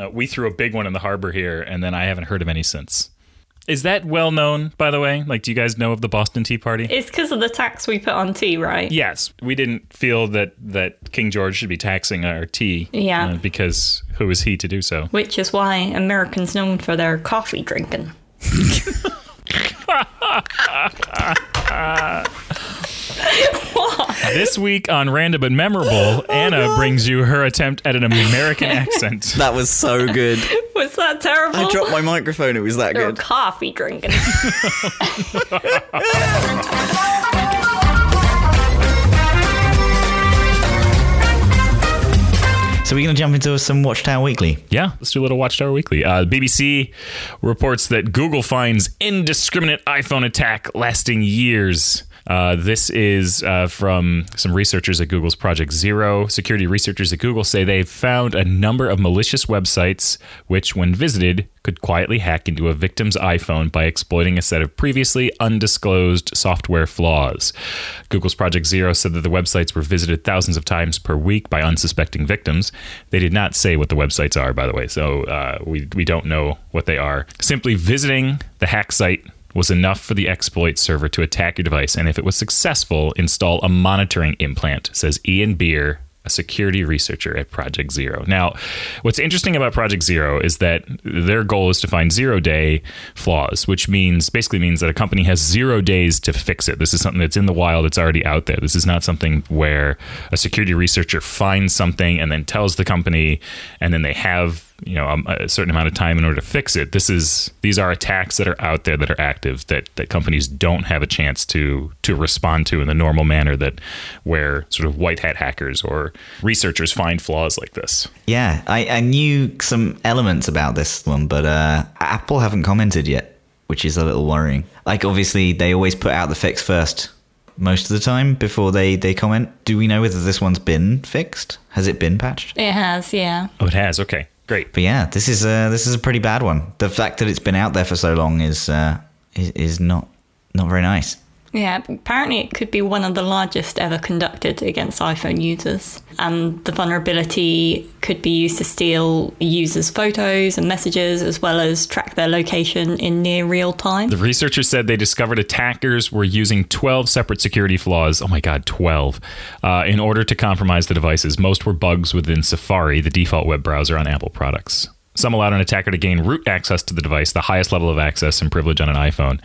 Uh, we threw a big one in the harbor here, and then I haven't heard of any since. Is that well known, by the way? Like, do you guys know of the Boston Tea Party? It's because of the tax we put on tea, right? yes, we didn't feel that that King George should be taxing our tea. Yeah. uh, because who is he to do so? Which is why Americans known for their coffee drinking. This week on Random but Memorable, Anna brings you her attempt at an American accent. That was so good. Was that terrible? I dropped my microphone. It was that They're good. coffee drinking. So we're going to jump into some Watchtower Weekly. Yeah, let's do a little Watchtower Weekly. Uh, BBC reports that Google finds indiscriminate iPhone attack lasting years. Uh, this is uh, from some researchers at Google's Project Zero. Security researchers at Google say they've found a number of malicious websites which, when visited, could quietly hack into a victim's iPhone by exploiting a set of previously undisclosed software flaws. Google's Project Zero said that the websites were visited thousands of times per week by unsuspecting victims. They did not say what the websites are, by the way, so uh, we, we don't know what they are. Simply visiting the hack site was enough for the exploit server to attack your device, and if it was successful, install a monitoring implant, says Ian Beer, a security researcher at Project Zero. Now, what's interesting about Project Zero is that their goal is to find zero day flaws, which means basically means that a company has zero days to fix it. This is something that's in the wild, it's already out there. This is not something where a security researcher finds something and then tells the company, and then they have you know a, a certain amount of time in order to fix it. This is these are attacks that are out there that are active that that companies don't have a chance to to respond to in the normal manner that where sort of white hat hackers or researchers find flaws like this. Yeah, I, I knew some elements about this one, but uh, Apple haven't commented yet, which is a little worrying. Like, obviously, they always put out the fix first most of the time before they, they comment. Do we know whether this one's been fixed? Has it been patched? it has, yeah. Oh, it has. Okay, great. But yeah, this is a this is a pretty bad one. The fact that it's been out there for so long is uh, is, is not not very nice. Yeah, apparently it could be one of the largest ever conducted against iPhone users. And the vulnerability could be used to steal users' photos and messages, as well as track their location in near real time. The researchers said they discovered attackers were using 12 separate security flaws. Oh my God, 12. Uh, in order to compromise the devices. Most were bugs within Safari, the default web browser on Apple products. Some allowed an attacker to gain root access to the device, the highest level of access and privilege on an iPhone.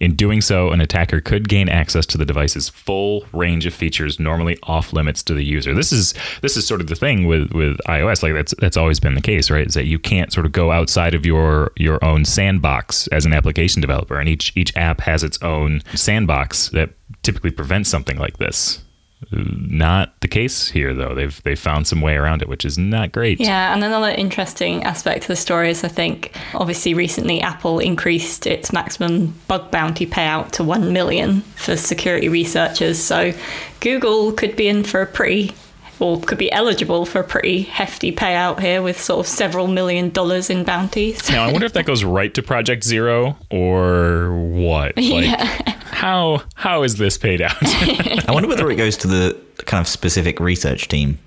In doing so, an attacker could gain access to the device's full range of features normally off limits to the user. This is this is sort of the thing with, with iOS. Like that's that's always been the case, right? Is that you can't sort of go outside of your your own sandbox as an application developer, and each each app has its own sandbox that typically prevents something like this. Not the case here, though. They've they found some way around it, which is not great. Yeah, and another interesting aspect of the story is I think obviously recently Apple increased its maximum bug bounty payout to 1 million for security researchers. So Google could be in for a pretty or could be eligible for a pretty hefty payout here with sort of several million dollars in bounties. Now I wonder if that goes right to Project Zero or what. Like, how how is this paid out? I wonder whether it goes to the kind of specific research team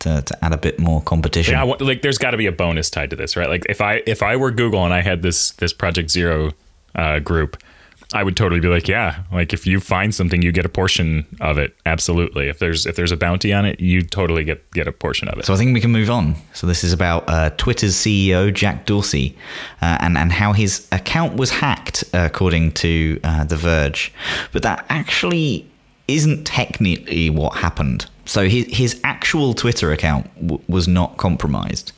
to, to add a bit more competition. Yeah, I want- like there's got to be a bonus tied to this, right? Like if I if I were Google and I had this this Project Zero uh, group, I would totally be like, yeah, like if you find something, you get a portion of it. Absolutely. If there's if there's a bounty on it, you totally get get a portion of it. So I think we can move on. So this is about uh, Twitter's CEO Jack Dorsey uh, and and how his account was hacked, uh, according to uh, The Verge. But that actually isn't technically what happened. So his his actual Twitter account w- was not compromised,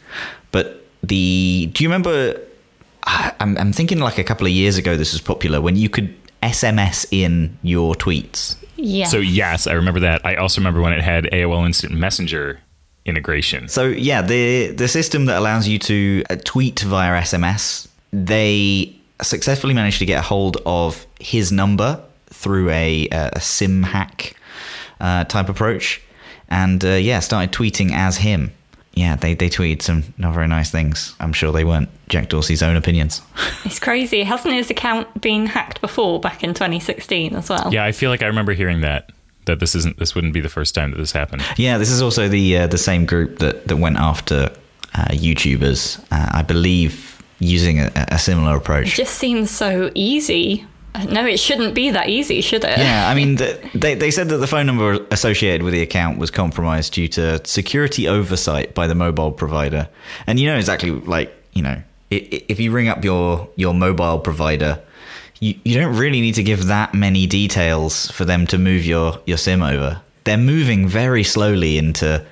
but the do you remember? I- I'm, I'm thinking like a couple of years ago. This was popular when you could SMS in your tweets. Yeah. So yes, I remember that. I also remember when it had AOL Instant Messenger integration. So yeah, the the system that allows you to uh, tweet via SMS, they successfully managed to get a hold of his number through a, a SIM hack uh, type approach, and uh, yeah, started tweeting as him. Yeah, they they tweeted some not very nice things. I'm sure they weren't Jack Dorsey's own opinions. it's crazy. Hasn't his account been hacked before back in 2016 as well? Yeah, I feel like I remember hearing that that this isn't this wouldn't be the first time that this happened. yeah, this is also the uh, the same group that that went after uh, YouTubers, uh, I believe, using a, a similar It approach. just seems so easy. No, it shouldn't be that easy, should it? Yeah, I mean, the, they, they said that the phone number associated with the account was compromised due to security oversight by the mobile provider. And you know exactly, like, you know, if you ring up your, your mobile provider, you, you don't really need to give that many details for them to move your, your SIM over. They're moving very slowly into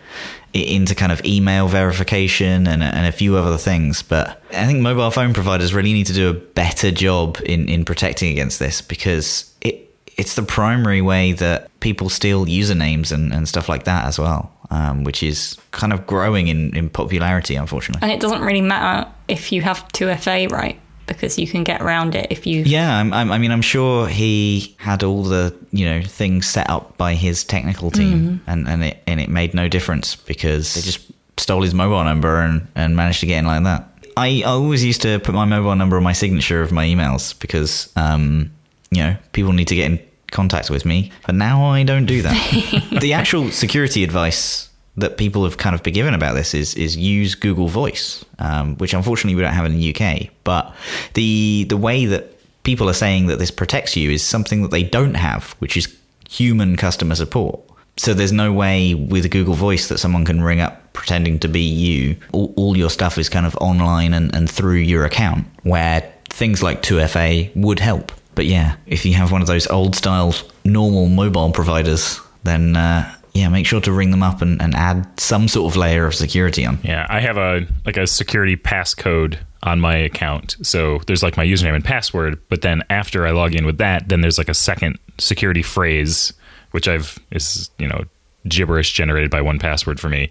into kind of email verification and, and a few other things. But I think mobile phone providers really need to do a better job in, in protecting against this because it it's the primary way that people steal usernames and, and stuff like that as well, um, which is kind of growing in, in popularity, unfortunately. And it doesn't really matter if you have 2FA, right? Because you can get around it if you. Yeah, I'm, I'm, I mean, I'm sure he had all the you know things set up by his technical team, and, and it and it made no difference because they just stole his mobile number and, and managed to get in like that. I, I always used to put my mobile number on my signature of my emails because um, you know people need to get in contact with me, but now I don't do that. the actual security advice that people have kind of been given about this is is use Google Voice, um, which unfortunately we don't have in the UK. But the the way that people are saying that this protects you is something that they don't have, which is human customer support. So there's no way with a Google Voice that someone can ring up pretending to be you. All, all your stuff is kind of online and, and through your account, where things like 2FA would help. But yeah, if you have one of those old style normal mobile providers, then uh, yeah, make sure to ring them up and, and add some sort of layer of security on. Yeah, I have a like a security passcode on my account. So there's like my username and password, but then after I log in with that, then there's like a second security phrase which I've is, you know, gibberish generated by 1Password for me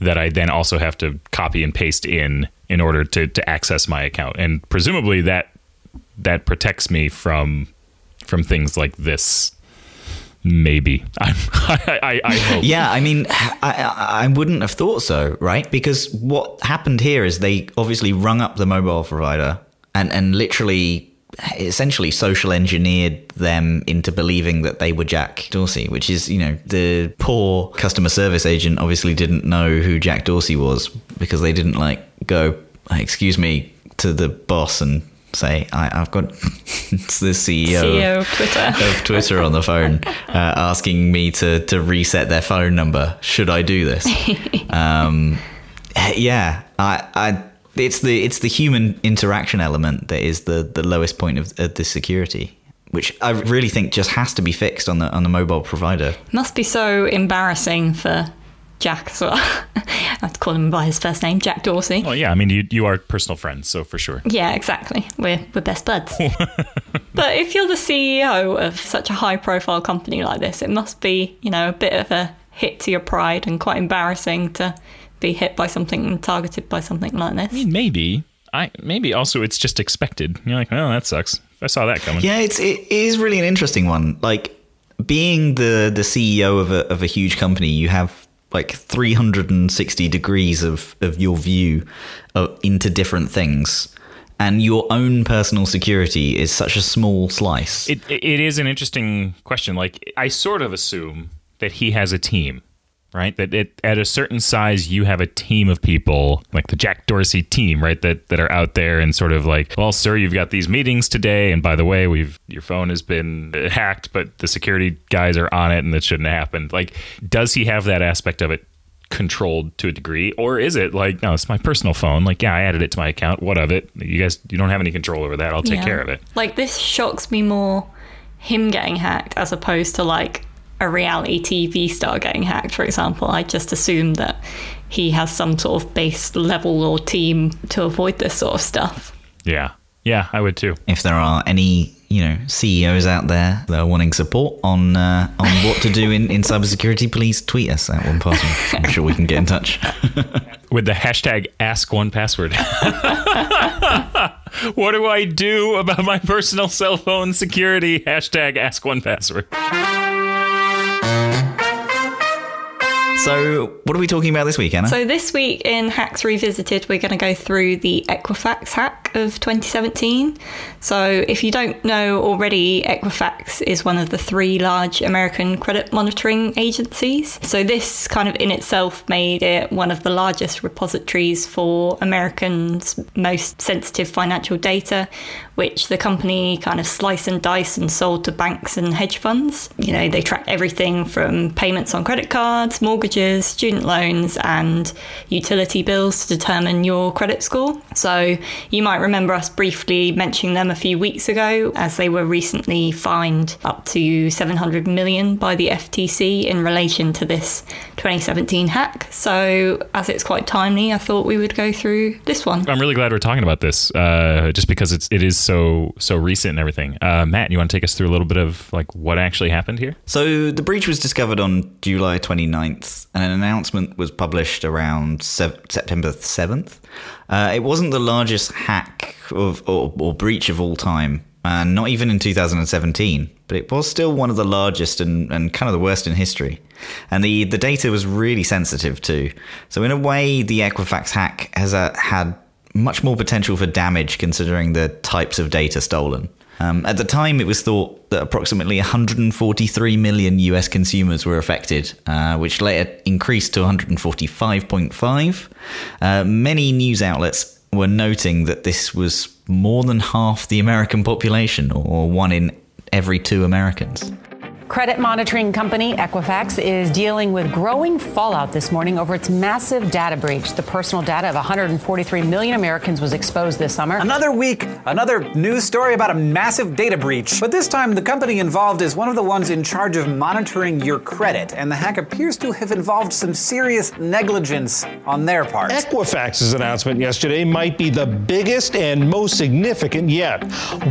that I then also have to copy and paste in in order to to access my account. And presumably that that protects me from from things like this maybe I, I, I hope Yeah, I mean, I, I I wouldn't have thought so, right? Because what happened here is they obviously rung up the mobile provider and, and literally, essentially, social engineered them into believing that they were Jack Dorsey, which is, you know, the poor customer service agent obviously didn't know who Jack Dorsey was because they didn't like go, excuse me, to the boss and say, I, I've got the CEO CEO of Twitter. of Twitter on the phone uh, asking me to, to reset their phone number. Should I do this? um, yeah, I, I, it's the it's the human interaction element that is the, the lowest point of, of the security, which I really think just has to be fixed on the on the mobile provider. Must be so embarrassing for Jack as well. I have to call him by his first name, Jack Dorsey. well yeah I mean you you are personal friends so for sure Yeah, exactly. We're we're best buds. but if you're the CEO of such a high profile company like this, it must be, you know, a bit of a hit to your pride and quite embarrassing to be hit by something and targeted by something like this. I mean, maybe. I maybe also it's just expected. You're like, oh, that sucks. I saw that coming. Yeah, it's it is really an interesting one. Like being the the CEO of a of a huge company, you have like 360 degrees of of your view of, into different things. And your own personal security is such a small slice. It it is an interesting question. Like I sort of assume that he has a team, right? That it, at a certain size, you have a team of people, like the Jack Dorsey team, right? That that are out there and sort of like, well, sir, you've got these meetings today, and by the way, we've your phone has been hacked, but the security guys are on it, and it shouldn't have happened. Like, does he have that aspect of it? controlled to a degree or is it like no it's my personal phone like yeah i added it to my account what of it you guys you don't have any control over that i'll take Yeah. care of it Like this shocks me more him getting hacked as opposed to like a reality TV star getting hacked, for example. I just assume that he has some sort of base level or team to avoid this sort of stuff. yeah yeah i would too if there are any you know CEOs out there that are wanting support on uh, on what to do in, in cybersecurity, please tweet us at 1Password. I'm sure we can get in touch. with the hashtag ask 1Password what do i do about my personal cell phone security hashtag ask 1Password So, what are we talking about this week, Anna? So, this week in Hacks Revisited, we're going to go through the Equifax hack of 2017. So, if you don't know already, Equifax is one of the three large American credit monitoring agencies. So, this kind of in itself made it one of the largest repositories for Americans' most sensitive financial data, which the company kind of slice and dice and sold to banks and hedge funds. You know, they track everything from payments on credit cards, mortgages, student loans, and utility bills to determine your credit score. So you might remember us briefly mentioning them a few weeks ago as they were recently fined up to 700 million by the FTC in relation to this 2017 hack. So as it's quite timely, I thought we would go through this one. I'm really glad we're talking about this, uh, just because it's it is so so recent and everything. Uh, Matt, you want to take us through a little bit of like what actually happened here? So the breach was discovered on July 29th, and an announcement was published around se- September 7th. Uh, it wasn't the largest hack of or, or breach of all time, uh, not even in 2017, but it was still one of the largest and, and kind of the worst in history. And the, the data was really sensitive too. So in a way, the Equifax hack has uh, had much more potential for damage considering the types of data stolen. Um, at the time, it was thought that approximately 143 million US consumers were affected, uh, which later increased to 145.5. Uh, many news outlets were noting that this was more than half the American population, or one in every two Americans. Credit monitoring company Equifax is dealing with growing fallout this morning over its massive data breach. The personal data of 143 million Americans was exposed this summer. Another week, another news story about a massive data breach. But this time, the company involved is one of the ones in charge of monitoring your credit, and the hack appears to have involved some serious negligence on their part. Equifax's announcement yesterday might be the biggest and most significant yet.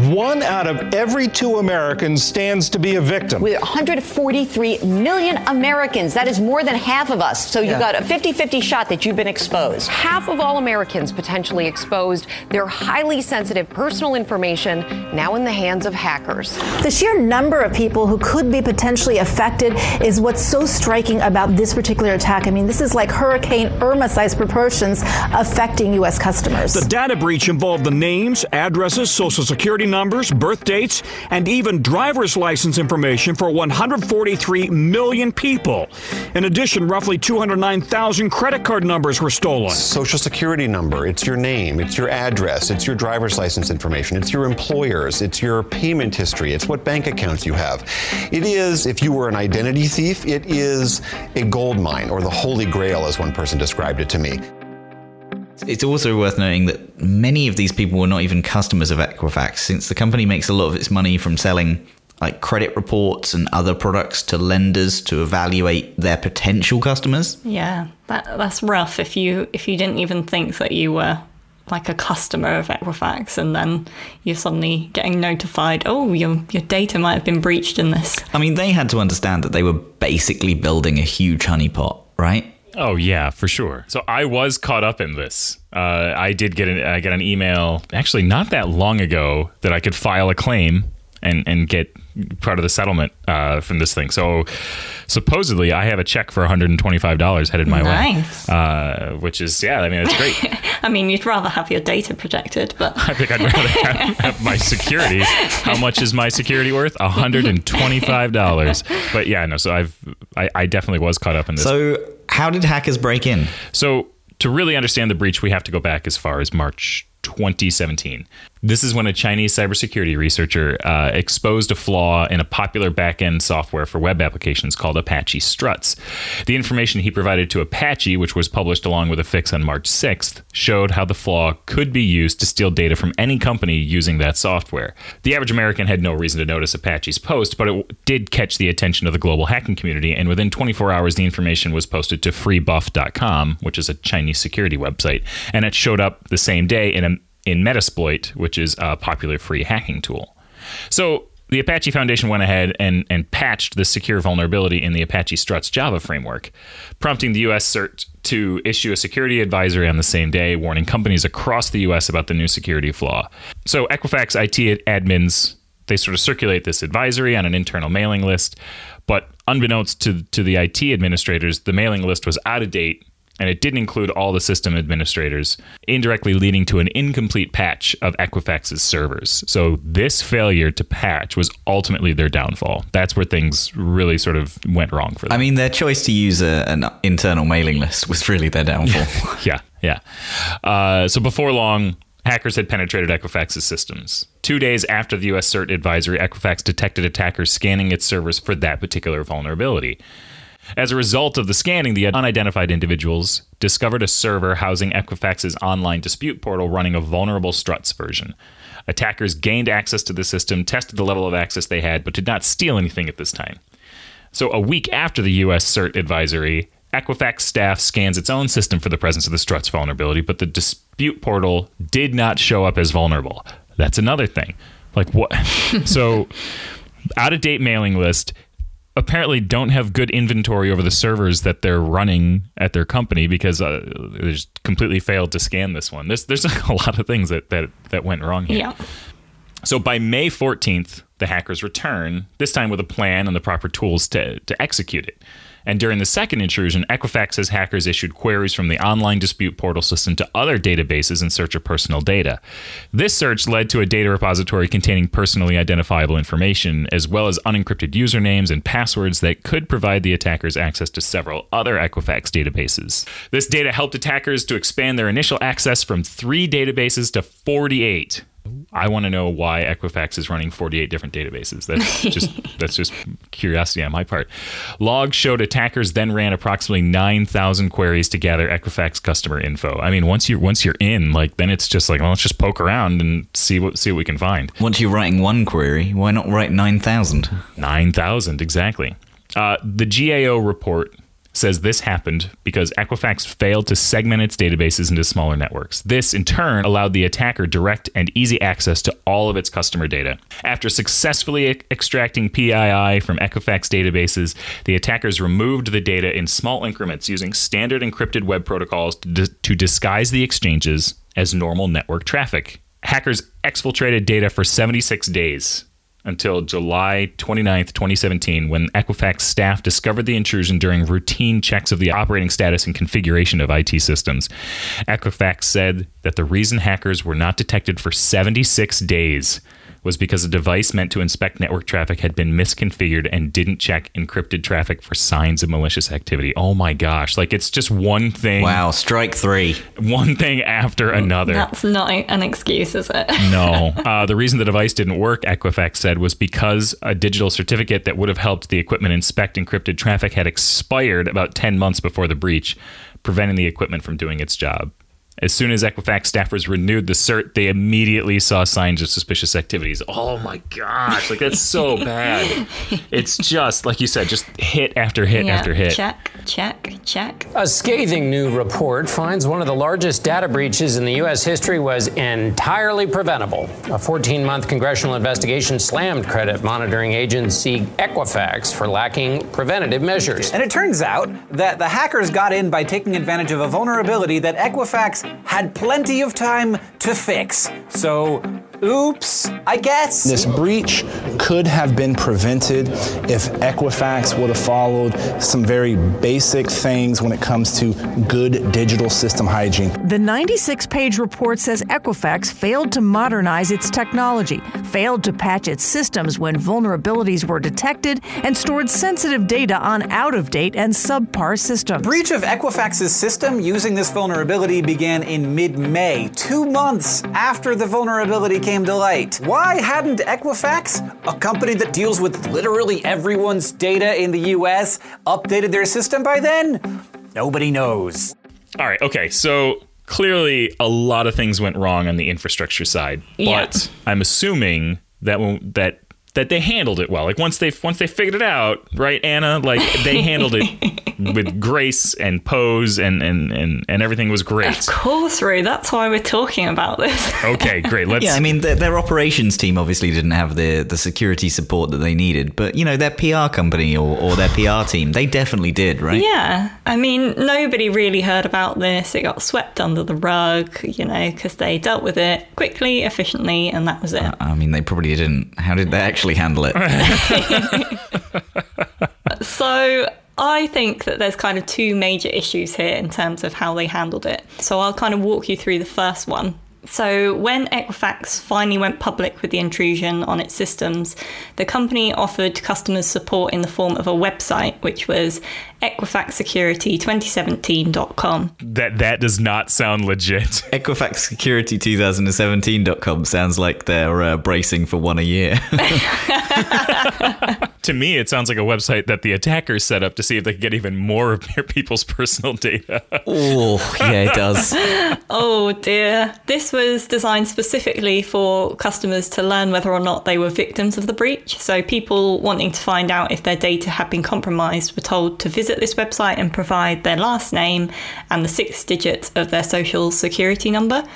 One out of every two Americans stands to be a victim. With 143 million Americans. That is more than half of us. So you Yeah. got a 50 50 shot that you've been exposed. Half of all Americans potentially exposed their highly sensitive personal information now in the hands of hackers. The sheer number of people who could be potentially affected is what's so striking about this particular attack. I mean, this is like Hurricane Irma sized proportions affecting U.S. customers. The data breach involved the names, addresses, social security numbers, birth dates, and even driver's license information for 143 million people. In addition, roughly 209,000 credit card numbers were stolen. Social security number, it's your name, it's your address, it's your driver's license information, it's your employers, it's your payment history, it's what bank accounts you have. It is, if you were an identity thief, it is a gold mine or the holy grail, as one person described it to me. It's also worth noting that many of these people were not even customers of Equifax, since the company makes a lot of its money from selling like credit reports and other products to lenders to evaluate their potential customers. Yeah, that that's rough if you if you didn't even think that you were like a customer of Equifax and then you're suddenly getting notified, oh, your your data might have been breached in this. I mean, they had to understand that they were basically building a huge honeypot, right? Oh yeah, for sure. So I was caught up in this. Uh, I did get an I got an email actually not that long ago that I could file a claim and and get part of the settlement uh, from this thing. So supposedly I have a check for 125 dollars headed my Nice. way, uh, which is yeah. I mean it's great. I mean, you'd rather have your data protected, but I think I'd rather have, have my security. How much is my security worth? $125. But yeah, no. So I've I, I definitely was caught up in this. So, how did hackers break in? So, to really understand the breach, we have to go back as far as March 2017. This is when a Chinese cybersecurity researcher uh, exposed a flaw in a popular backend software for web applications called Apache Struts. The information he provided to Apache, which was published along with a fix on March 6th, showed how the flaw could be used to steal data from any company using that software. The average American had no reason to notice Apache's post, but it did catch the attention of the global hacking community, and within 24 hours, the information was posted to freebuf.com, which is a Chinese security website, and it showed up the same day in a in Metasploit, which is a popular free hacking tool. So the Apache Foundation went ahead and, and patched the secure vulnerability in the Apache Struts Java framework, prompting the US CERT to issue a security advisory on the same day, warning companies across the US about the new security flaw. So Equifax IT admins, they sort of circulate this advisory on an internal mailing list, but Unbeknownst to to the IT administrators, the mailing list was out of date and it didn't include all the system administrators, indirectly leading to an incomplete patch of Equifax's servers. So this failure to patch was ultimately their downfall. That's where things really sort of went wrong for them. I mean, their choice to use a, an internal mailing list was really their downfall. yeah, yeah. Uh, so before long, hackers had penetrated Equifax's systems. Two days after the U.S. CERT advisory, Equifax detected attackers scanning its servers for that particular vulnerability. As a result of the scanning, the unidentified individuals discovered a server housing Equifax's online dispute portal running a vulnerable struts version. Attackers gained access to the system, tested the level of access they had, but did not steal anything at this time. So, a week after the US CERT advisory, Equifax staff scans its own system for the presence of the struts vulnerability, but the dispute portal did not show up as vulnerable. That's another thing. Like, what? so, out of date mailing list apparently don't have good inventory over the servers that they're running at their company because uh, they just completely failed to scan this one. There's there's a lot of things that that that went wrong here. Yeah. So by May 14th, the hackers return, this time with a plan and the proper tools to, to execute it. And during the second intrusion, Equifax's hackers issued queries from the online dispute portal system to other databases in search of personal data. This search led to a data repository containing personally identifiable information, as well as unencrypted usernames and passwords that could provide the attackers access to several other Equifax databases. This data helped attackers to expand their initial access from three databases to 48. I want to know why Equifax is running 48 different databases. That's just that's just curiosity on my part. Logs showed attackers then ran approximately 9,000 queries to gather Equifax customer info. I mean, once you once you're in, like then it's just like, well, let's just poke around and see what see what we can find. Once you're writing one query, why not write 9,000? 9,000 exactly. Uh, the GAO report says this happened because Equifax failed to segment its databases into smaller networks. This, in turn, allowed the attacker direct and easy access to all of its customer data. After successfully e- extracting PII from Equifax databases, the attackers removed the data in small increments using standard encrypted web protocols to, to disguise the exchanges as normal network traffic. Hackers exfiltrated data for 76 days until July 29, 2017, when Equifax staff discovered the intrusion during routine checks of the operating status and configuration of IT systems. Equifax said that the reason hackers were not detected for 76 days was because a device meant to inspect network traffic had been misconfigured and didn't check encrypted traffic for signs of malicious activity. Oh my gosh. Like it's just one thing. Wow, strike three. One thing after another. That's not an excuse, is it? no. Uh, the reason the device didn't work, Equifax said, was because a digital certificate that would have helped the equipment inspect encrypted traffic had expired about 10 months before the breach, preventing the equipment from doing its job. As soon as Equifax staffers renewed the cert, they immediately saw signs of suspicious activities. Oh my gosh, like that's so bad. It's just, like you said, just hit after hit Yeah, after hit. Check, check, check. A scathing new report finds one of the largest data breaches in the U.S. history was entirely preventable. A 14 month congressional investigation slammed credit monitoring agency Equifax for lacking preventative measures. And it turns out that the hackers got in by taking advantage of a vulnerability that Equifax had plenty of time to fix. So, oops, I guess. This breach could have been prevented if Equifax would have followed some very basic things when it comes to good digital system hygiene. The 96 page report says Equifax failed to modernize its technology, failed to patch its systems when vulnerabilities were detected, and stored sensitive data on out of date and subpar systems. Breach of Equifax's system using this vulnerability began in mid May, two months after the vulnerability came to light. Why hadn't Equifax, a company that deals with literally everyone's data in the US, updated their system by then? Nobody knows. All right, okay, so clearly a lot of things went wrong on the infrastructure side, Yeah. but I'm assuming that when, that that they handled it well. Like once they once they figured it out, right, Anna? Like they handled it with grace and pose and and and, and everything was great. Of course, Roo. That's why we're talking about this. Okay, great. Let's Yeah, I mean, their, their operations team obviously didn't have the, the security support that they needed, but, you know, their PR company or, or their PR team, they definitely did, right? Yeah, I mean, nobody really heard about this. It got swept under the rug, you know, because they dealt with it quickly, efficiently, and that was it. I mean, they probably didn't. How did they actually handle it? so I think that there's kind of two major issues here in terms of how they handled it. So I'll kind of walk you through the first one. So, when Equifax finally went public with the intrusion on its systems, the company offered customers support in the form of a website, which was equifaxsecurity2017.com. That that does not sound legit. EquifaxSecurity2017.com sounds like they're uh, bracing for one a year. to me, it sounds like a website that the attackers set up to see if they could get even more of their people's personal data. oh, yeah, it does. oh dear. This was designed specifically for customers to learn whether or not they were victims of the breach. So people wanting to find out if their data had been compromised were told to visit this website and provide their last name and the six digits of their social security number,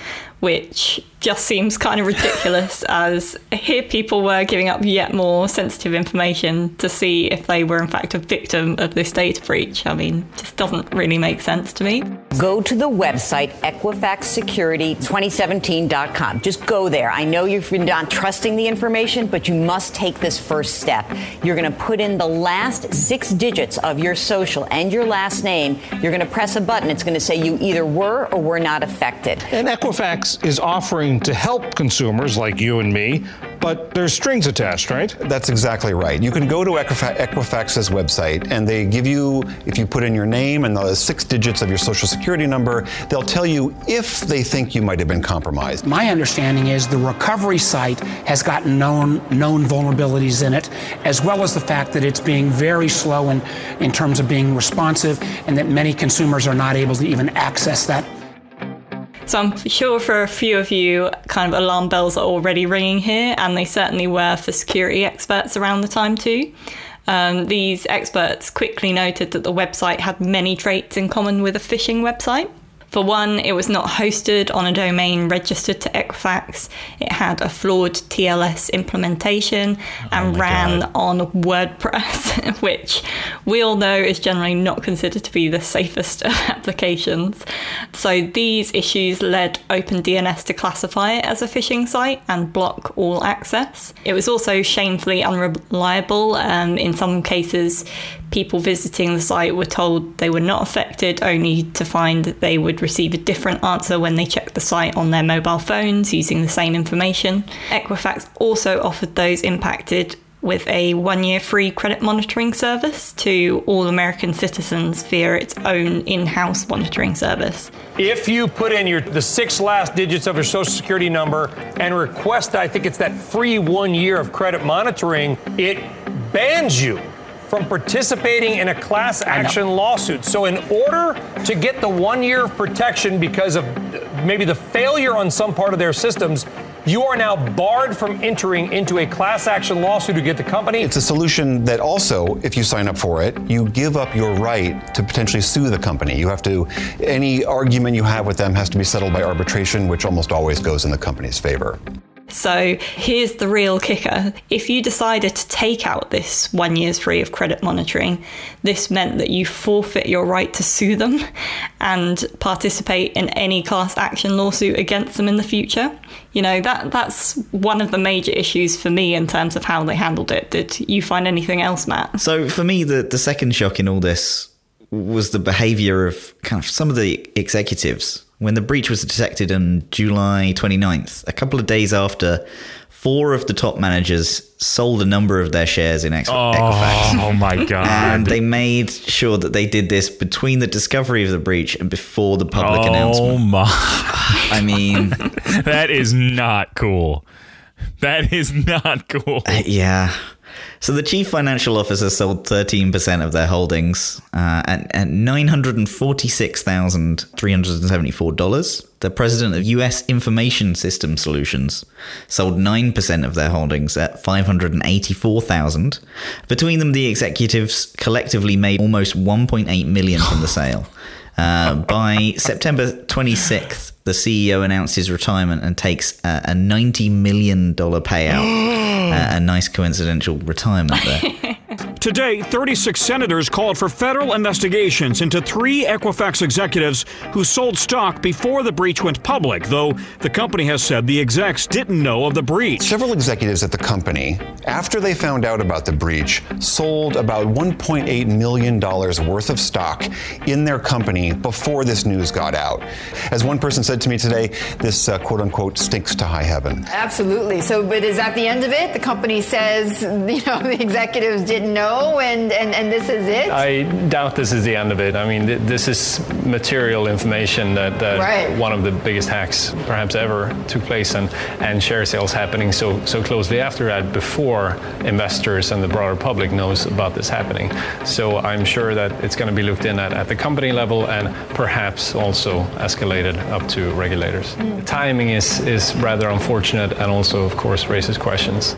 which just seems kind of ridiculous as here people were giving up yet more sensitive information to see if they were in fact a victim of this data breach. I mean, just doesn't really make sense to me. Go to the website equifaxsecurity2017.com. Just go there. I know you've been not trusting the information, but you must take this first step. You're going to put in the last six digits of your social and your last name. You're going to press a button. It's going to say you either were or were not affected. And Equifax is offering to help consumers like you and me, but there's strings attached, right? That's exactly right. You can go to Equifax, Equifax's website and they give you, if you put in your name and the six digits of your social security number, they'll tell you if they think you might have been compromised. My understanding is the recovery site has got known known vulnerabilities in it, as well as the fact that it's being very slow in, in terms of being responsive and that many consumers are not able to even access that so I'm sure for a few of you, kind of alarm bells are already ringing here, and they certainly were for security experts around the time too. Um, these experts quickly noted that the website had many traits in common with a phishing website. For one, it was not hosted on a domain registered to Equifax. It had a flawed TLS implementation and oh ran God. on WordPress, which we all know is generally not considered to be the safest of applications. So these issues led OpenDNS to classify it as a phishing site and block all access. It was also shamefully unreliable. Um, in some cases, people visiting the site were told they were not affected, only to find that they would receive a different answer when they checked the site on their mobile phones using the same information. Equifax also offered those impacted with a one year free credit monitoring service to all American citizens via its own in house monitoring service. If you put in your the six last digits of your social security number and request, I think it's that free one year of credit monitoring, it bans you from participating in a class action lawsuit. So, in order to get the one year of protection because of maybe the failure on some part of their systems, you are now barred from entering into a class action lawsuit to get the company. It's a solution that also, if you sign up for it, you give up your right to potentially sue the company. You have to, any argument you have with them has to be settled by arbitration, which almost always goes in the company's favor. So here's the real kicker. If you decided to take out this one year's free of credit monitoring, this meant that you forfeit your right to sue them and participate in any class action lawsuit against them in the future. You know, that that's one of the major issues for me in terms of how they handled it. Did you find anything else, Matt? So for me, the, the second shock in all this was the behavior of kind of some of the executives when the breach was detected on July 29th, a couple of days after, four of the top managers sold a number of their shares in oh, Equifax. Oh my god! And they made sure that they did this between the discovery of the breach and before the public oh announcement. Oh my! I mean, that is not cool. That is not cool. Uh, yeah. So the chief financial officer sold 13% of their holdings uh, at, at $946,374. The president of US Information System Solutions sold 9% of their holdings at 584,000. Between them the executives collectively made almost 1.8 million from the sale. Uh, by September 26th, the CEO announced his retirement and takes a, a $90 million payout. uh, a nice coincidental retirement there. Today, 36 senators called for federal investigations into three Equifax executives who sold stock before the breach went public, though the company has said the execs didn't know of the breach. Several executives at the company, after they found out about the breach, sold about $1.8 million worth of stock in their company before this news got out. As one person said to me today, this uh, quote unquote stinks to high heaven. Absolutely. So, but is that the end of it? The company says, you know, the executives didn't know and, and, and this is it? I doubt this is the end of it. I mean, th- this is material information that, that right. one of the biggest hacks perhaps ever took place and, and share sales happening so, so closely after that before investors and the broader public knows about this happening. So I'm sure that it's going to be looked in at at the company level and perhaps also escalated up to regulators. Mm. The timing is, is rather unfortunate and also, of course, raises questions.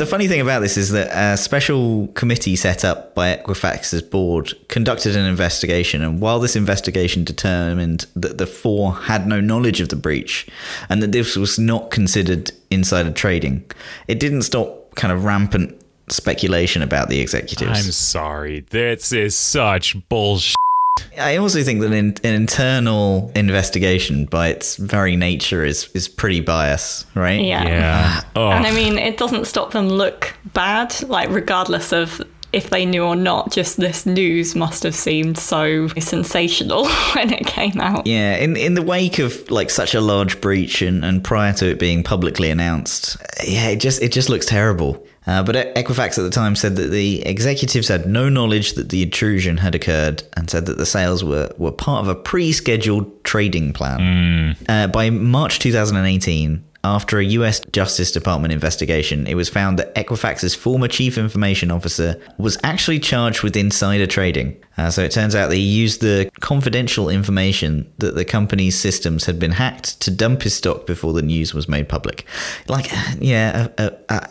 The funny thing about this is that a special committee set up by Equifax's board conducted an investigation, and while this investigation determined that the four had no knowledge of the breach and that this was not considered insider trading, it didn't stop kind of rampant speculation about the executives. I'm sorry. This is such bullshit. I also think that an, an, internal investigation, by its very nature, is is pretty biased, right? Yeah. Yeah. Oh. And I mean, it doesn't stop them look bad, like regardless of if they knew or not. Just this news must have seemed so sensational when it came out. Yeah. In in the wake of like such a large breach and, and prior to it being publicly announced, yeah, it just it just looks terrible. Uh, but Equifax at the time said that the executives had no knowledge that the intrusion had occurred and said that the sales were, were part of a pre scheduled trading plan. Mm. Uh, by March 2018, after a US Justice Department investigation, it was found that Equifax's former chief information officer was actually charged with insider trading. Uh, so it turns out that he used the confidential information that the company's systems had been hacked to dump his stock before the news was made public. Like, yeah, uh, uh,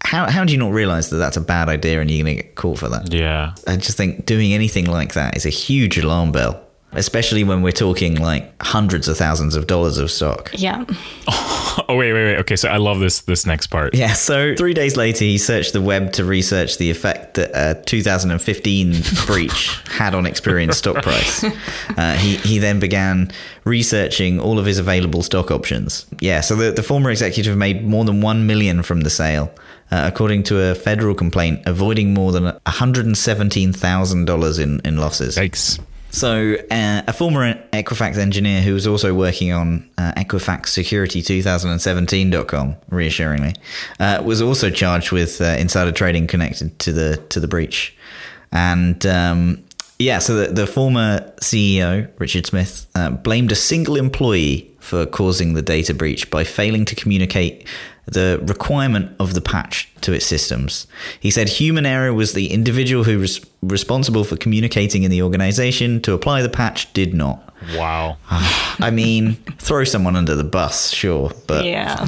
how how do you not realize that that's a bad idea and you're going to get caught for that? Yeah. I just think doing anything like that is a huge alarm bell, especially when we're talking like hundreds of thousands of dollars of stock. Yeah. Oh wait, wait, wait. Okay, so I love this this next part. Yeah. So three days later, he searched the web to research the effect that a 2015 breach had on Experian's stock price. Uh, he he then began researching all of his available stock options. Yeah. So the, the former executive made more than one million from the sale. Uh, according to a federal complaint, avoiding more than $117,000 in, in losses. Thanks. So, uh, a former Equifax engineer who was also working on uh, Equifax Security 2017.com, reassuringly, uh, was also charged with uh, insider trading connected to the to the breach. And um, yeah, so the, the, former CEO, Richard Smith, uh, blamed a single employee for causing the data breach by failing to communicate the requirement of the patch to its systems. He said human error was the individual who was responsible for communicating in the organization to apply the patch did not. Wow. I mean, throw someone under the bus, sure, but yeah.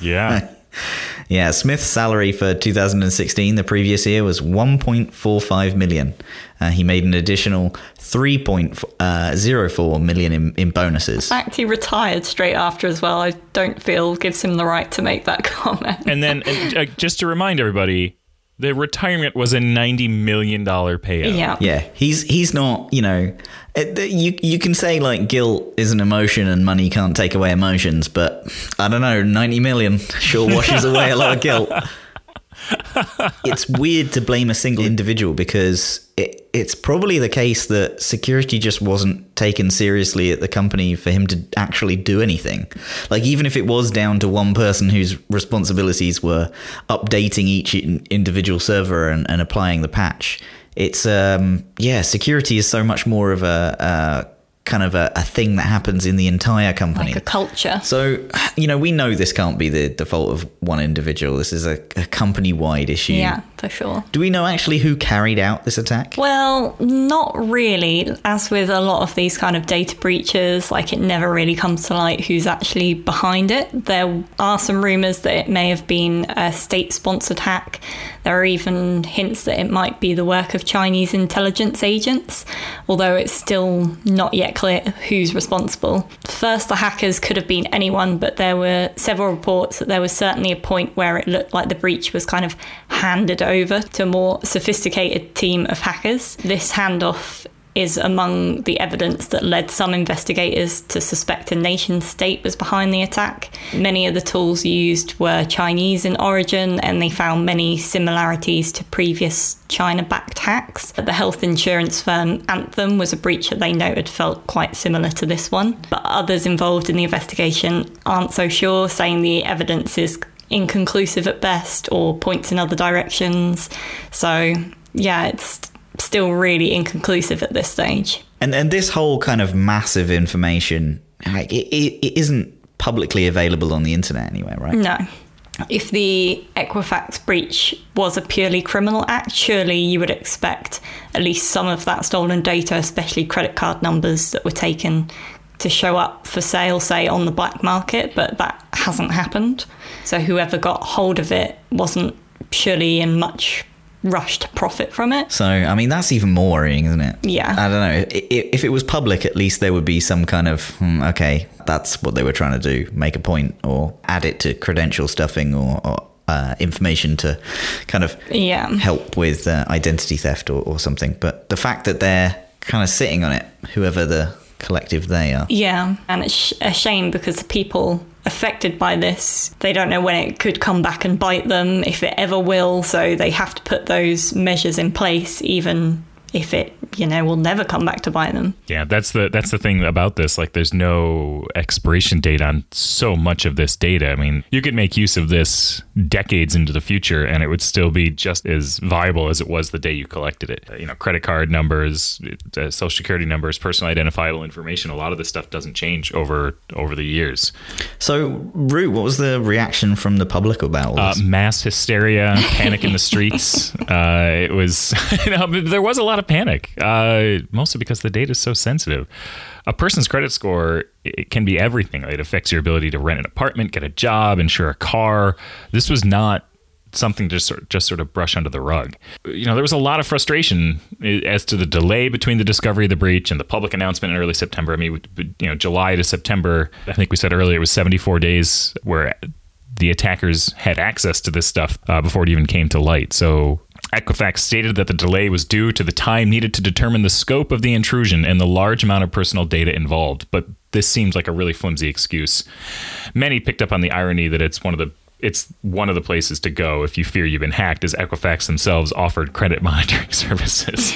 yeah. Yeah, Smith's salary for 2016, the previous year, was 1.45 million. Uh, he made an additional 3.04 million in, in bonuses. In fact, he retired straight after as well. I don't feel gives him the right to make that comment. and then, uh, just to remind everybody, the retirement was a ninety million dollar payout. Yeah, yeah. He's he's not. You know, Uh, it, you you can say like guilt is an emotion and money can't take away emotions, but I don't know. Ninety million sure washes away a lot of guilt. it's weird to blame a single individual because it, it's probably the case that security just wasn't taken seriously at the company for him to actually do anything. Like, even if it was down to one person whose responsibilities were updating each individual server and, and applying the patch, it's, um, yeah, security is so much more of a, a kind of a, a, thing that happens in the entire company. Like a culture. So, you know, we know this can't be the, the fault of one individual. This is a, a company wide issue. Yeah, for sure. Do we know actually who carried out this attack? Well, not really. As with a lot of these kind of data breaches, like it never really comes to light who's actually behind it. There are some rumors that it may have been a state sponsored hack. There are even hints that it might be the work of Chinese intelligence agents, although it's still not yet clear who's responsible. First, the hackers could have been anyone, but there were several reports that there was certainly a point where it looked like the breach was kind of handed over to a more sophisticated team of hackers. This handoff is among the evidence that led some investigators to suspect a nation state was behind the attack. Many of the tools used were Chinese in origin, and they found many similarities to previous China backed hacks. The health insurance firm Anthem was a breach that they noted felt quite similar to this one, but others involved in the investigation aren't so sure, saying the evidence is inconclusive at best or points in other directions. So, yeah, it's still really inconclusive at this stage. And and this whole kind of massive information, like it, it, it isn't publicly available on the internet anywhere, right? No. If the Equifax breach was a purely criminal act, surely you would expect at least some of that stolen data, especially credit card numbers that were taken, to show up for sale, say, on the black market, but that hasn't happened. So whoever got hold of it wasn't surely in much rush to profit from it. So, I mean, that's even more worrying, isn't it? Yeah. I don't know. If it was public, at least there would be some kind of, hmm, okay, that's what they were trying to do, make a point or add it to credential stuffing or, or uh, information to kind of yeah. help with uh, identity theft or, or something. But the fact that they're kind of sitting on it, whoever the collective they are. Yeah, and it's a shame because the people affected by this, they don't know when it could come back and bite them, if it ever will, so they have to put those measures in place even if it you know will never come back to bite them. Yeah that's the that's the thing about this. Like there's no expiration date on so much of this data. I mean you could make use of this decades into the future and it would still be just as viable as it was the day you collected it. You know credit card numbers uh, social security numbers personal identifiable information a lot of this stuff doesn't change over over the years. So Roo what was the reaction from the public about uh, mass hysteria panic in the streets. Uh, it was you know there was a lot of panic, uh, mostly because the data is so sensitive. A person's credit score it can be everything. It affects your ability to rent an apartment, get a job, insure a car. This was not something to sort just sort of brush under the rug. You know, there was a lot of frustration as to the delay between the discovery of the breach and the public announcement in early September. I mean, you know, July to September. I think we said earlier it was 74 days where the attackers had access to this stuff uh, before it even came to light. So Equifax stated that the delay was due to the time needed to determine the scope of the intrusion and the large amount of personal data involved, but this seems like a really flimsy excuse. Many picked up on the irony that it's one of the it's one of the places to go if you fear you've been hacked, as Equifax themselves offered credit monitoring services.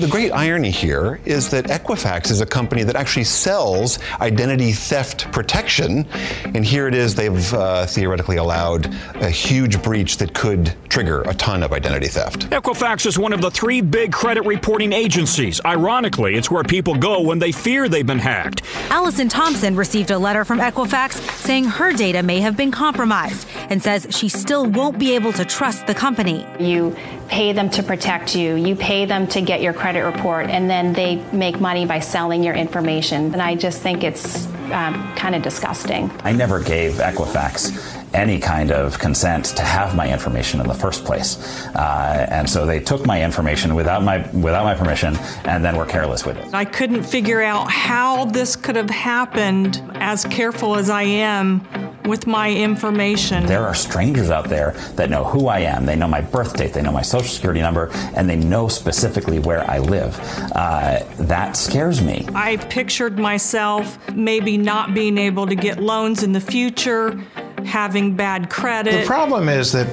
the great irony here is that Equifax is a company that actually sells identity theft protection, and here it is they've uh, theoretically allowed a huge breach that could trigger a ton of identity theft. Equifax is one of the three big credit reporting agencies. Ironically, it's where people go when they fear they've been hacked. Allison Thompson received a letter from Equifax saying her data may have been compromised and says she still won't be able to trust the company. You pay them to protect you, you pay them to get your credit report, and then they make money by selling your information. And I just think it's um, kind of disgusting. I never gave Equifax any kind of consent to have my information in the first place. Uh, and so they took my information without my without my permission and then were careless with it. I couldn't figure out how this could have happened as careful as I am with my information. There are strangers out there that know who I am. They know my birth date, they know my social security number, and they know specifically where I live. Uh, that scares me. I pictured myself maybe not being able to get loans in the future having bad credit. The problem is that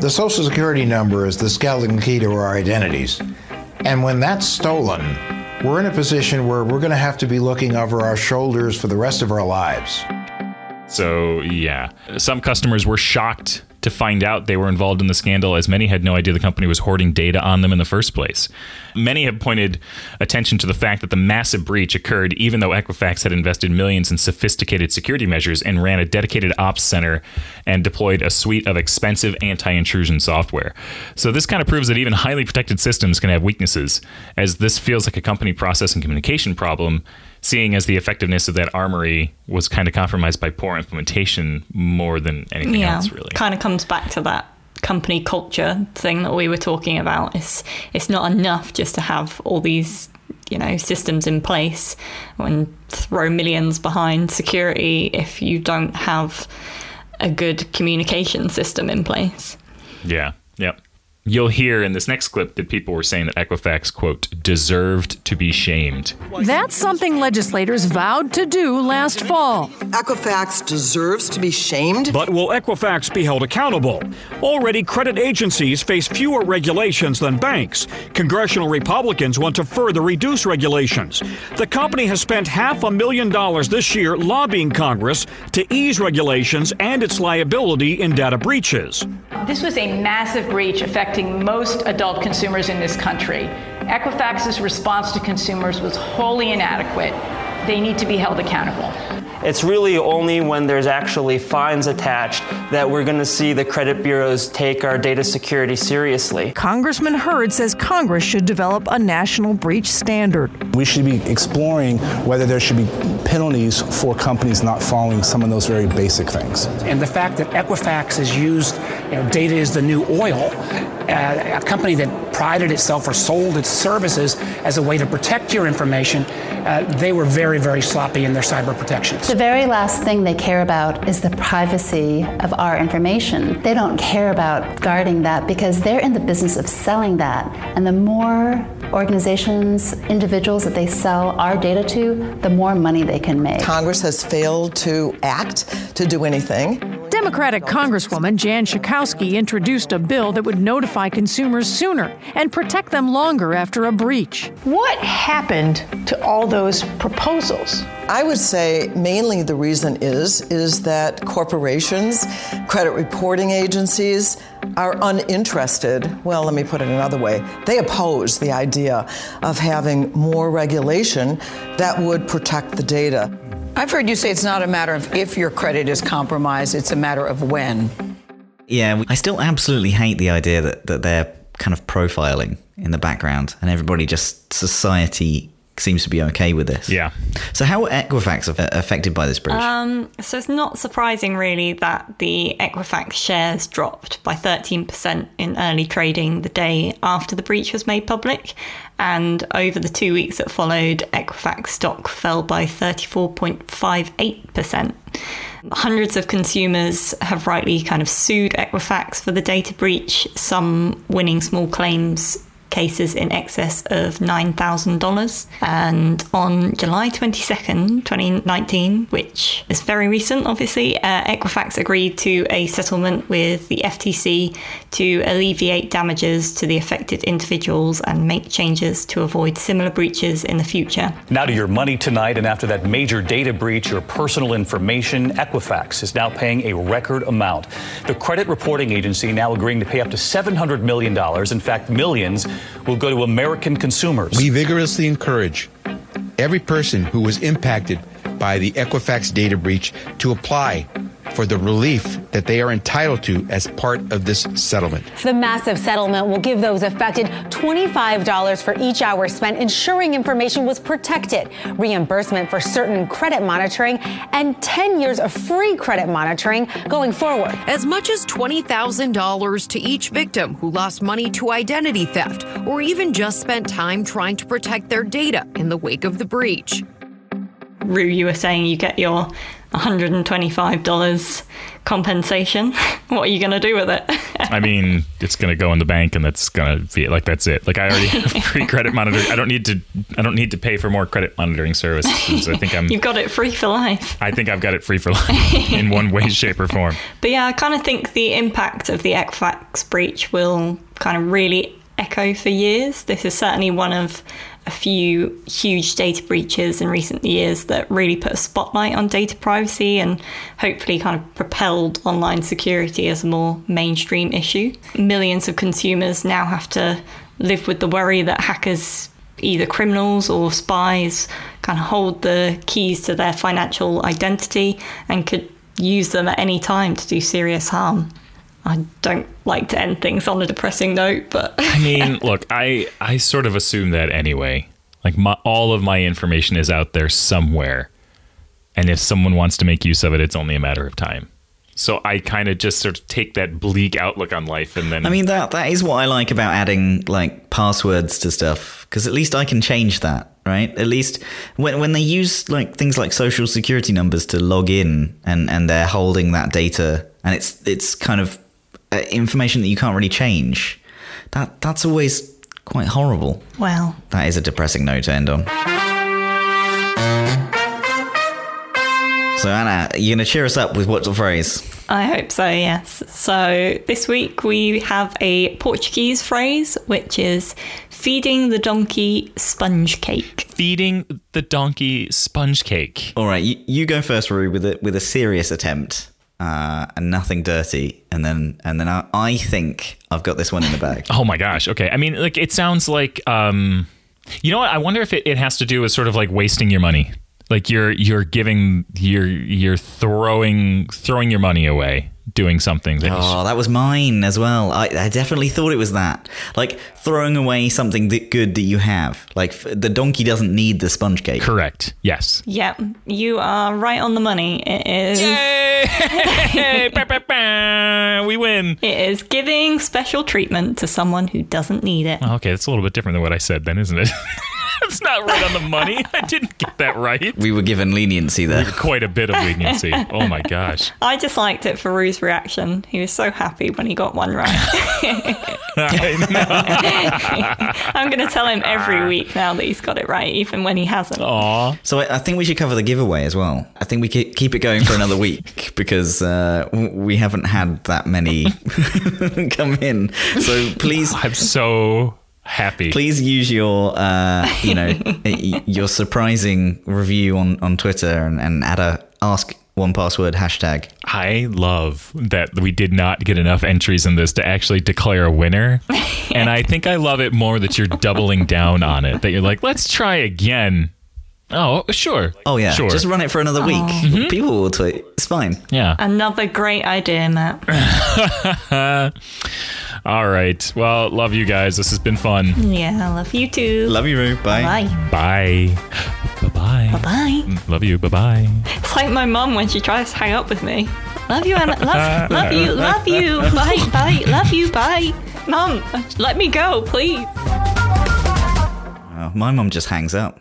the social security number is the skeleton key to our identities. And when that's stolen, we're in a position where we're going to have to be looking over our shoulders for the rest of our lives. So, yeah. Some customers were shocked to find out they were involved in the scandal, as many had no idea the company was hoarding data on them in the first place. Many have pointed attention to the fact that the massive breach occurred even though Equifax had invested millions in sophisticated security measures and ran a dedicated ops center and deployed a suite of expensive anti intrusion software. So, this kind of proves that even highly protected systems can have weaknesses, as this feels like a company process and communication problem seeing as the effectiveness of that armory was kind of compromised by poor implementation more than anything yeah, else, really. Kind of comes back to that company culture thing that we were talking about. It's it's not enough just to have all these you know systems in place and throw millions behind security if you don't have a good communication system in place. Yeah. Yep. You'll hear in this next clip that people were saying that Equifax, quote, deserved to be shamed. That's something legislators vowed to do last fall. Equifax deserves to be shamed. But will Equifax be held accountable? Already, credit agencies face fewer regulations than banks. Congressional Republicans want to further reduce regulations. The company has spent half a million dollars this year lobbying Congress to ease regulations and its liability in data breaches. This was a massive breach affecting most adult consumers in this country. Equifax's response to consumers was wholly inadequate. They need to be held accountable. It's really only when there's actually fines attached that we're going to see the credit bureaus take our data security seriously. Congressman Hurd says Congress should develop a national breach standard. We should be exploring whether there should be penalties for companies not following some of those very basic things. And the fact that Equifax is used, you know, data is the new oil, uh, a company that prided itself or sold its services as a way to protect your information, uh, they were very, very sloppy in their cyber protections. The very last thing they care about is the privacy of our information. They don't care about guarding that because they're in the business of selling that. And the more organizations, individuals that they sell our data to, the more money they can make. Congress has failed to act to do anything. Democratic Congresswoman Jan Schakowsky introduced a bill that would notify consumers sooner and protect them longer after a breach. What happened to all those proposals? I would say mainly the reason is is that corporations, credit reporting agencies are uninterested. Well, let me put it another way. They oppose the idea of having more regulation that would protect the data. I've heard you say it's not a matter of if your credit is compromised, it's a matter of when. Yeah, I still absolutely hate the idea that, that they're kind of profiling in the background and everybody just society seems to be okay with this. Yeah. So how are Equifax affected by this breach? Um, so it's not surprising really that the Equifax shares dropped by 13% in early trading the day after the breach was made public. And over the two weeks that followed, Equifax stock fell by 34.58%. Hundreds of consumers have rightly kind of sued Equifax for the data breach, some winning small claims cases in excess of $9,000. And on July 22nd, 2019, which is very recent, obviously, uh, Equifax agreed to a settlement with the FTC to alleviate damages to the affected individuals and make changes to avoid similar breaches in the future. Now to your money tonight, and after that major data breach, your personal information, Equifax is now paying a record amount. The credit reporting agency now agreeing to pay up to $700 million, in fact, millions, will go to American consumers. We vigorously encourage every person who was impacted by the Equifax data breach to apply for the relief that they are entitled to as part of this settlement. The massive settlement will give those affected $25 for each hour spent ensuring information was protected, reimbursement for certain credit monitoring, and 10 years of free credit monitoring going forward. As much as $20,000 to each victim who lost money to identity theft or even just spent time trying to protect their data in the wake of the breach. Roo, you were saying you get your $125 compensation. what are you going to do with it? I mean, it's going to go in the bank and that's going to be like that's it. Like I already have free credit monitoring. I don't need to I don't need to pay for more credit monitoring services. I think I'm You've got it free for life. I think I've got it free for life in one way shape or form. But yeah, I kind of think the impact of the Equifax breach will kind of really echo for years. This is certainly one of a few huge data breaches in recent years that really put a spotlight on data privacy and hopefully kind of propelled online security as a more mainstream issue. Millions of consumers now have to live with the worry that hackers, either criminals or spies, kind of hold the keys to their financial identity and could use them at any time to do serious harm. I don't like to end things on a depressing note, but I mean, look, I I sort of assume that anyway. Like my, all of my information is out there somewhere, and if someone wants to make use of it, it's only a matter of time. So I kind of just sort of take that bleak outlook on life, and then I mean that that is what I like about adding like passwords to stuff because at least I can change that, right? At least when when they use like things like social security numbers to log in and and they're holding that data and it's it's kind of uh, information that you can't really change. That that's always quite horrible. Well, That is a depressing note to end on. So Anna, you're gonna cheer us up with what's the phrase? I hope so, yes. So this week we have a Portuguese phrase which is feeding the donkey sponge cake. feeding the donkey sponge cake. All right, you, you go first, Roo, with a with a serious attempt uh, and nothing dirty, and then and then I, I think I've got this one in the bag. Oh my gosh. Okay. I mean, like it sounds like um you know what? I wonder if it, it has to do with sort of like wasting your money. Like you're you're giving you're you're throwing throwing your money away doing something that you Oh, that was mine as well. I, I definitely thought it was that. Like throwing away something that good that you have. Like f- the donkey doesn't need the sponge cake. Correct. Yes. Yep, you are right on the money. It is. Hey, bah, bah, bah, we win. It is giving special treatment to someone who doesn't need it. Okay, that's a little bit different than what I said then, isn't it? It's not right on the money. I didn't get that right. We were given leniency there. Quite a bit of leniency. Oh my gosh. I just liked it for Roo's reaction. He was so happy when he got one right. I'm going to tell him every week now that he's got it right, even when he hasn't. Aw. So I, I think we should cover the giveaway as well. I think we ke- keep it going for another week because uh, we haven't had that many come in. So please, I'm so happy. please use your uh, you know your surprising review on on Twitter and, and add a ask 1Password hashtag. I love that we did not get enough entries in this to actually declare a winner. and I think I love it more that you're doubling down on it. That you're like, let's try again. Oh, sure. Oh yeah, Sure. just run it for another week. Mhm. People will tweet. It's fine. Yeah. Another great idea, Matt. All right. Well, love you guys. This has been fun. Yeah, I love you too. Love you, Roo. Bye. Bye. Bye. Bye bye. Bye bye. Love you. Bye bye. It's like my mum when she tries to hang up with me. Love you, Anna. Love, love you. Love you. Bye. Bye. Love you. Bye. Mum, let me go, please. Oh, my mum just hangs up.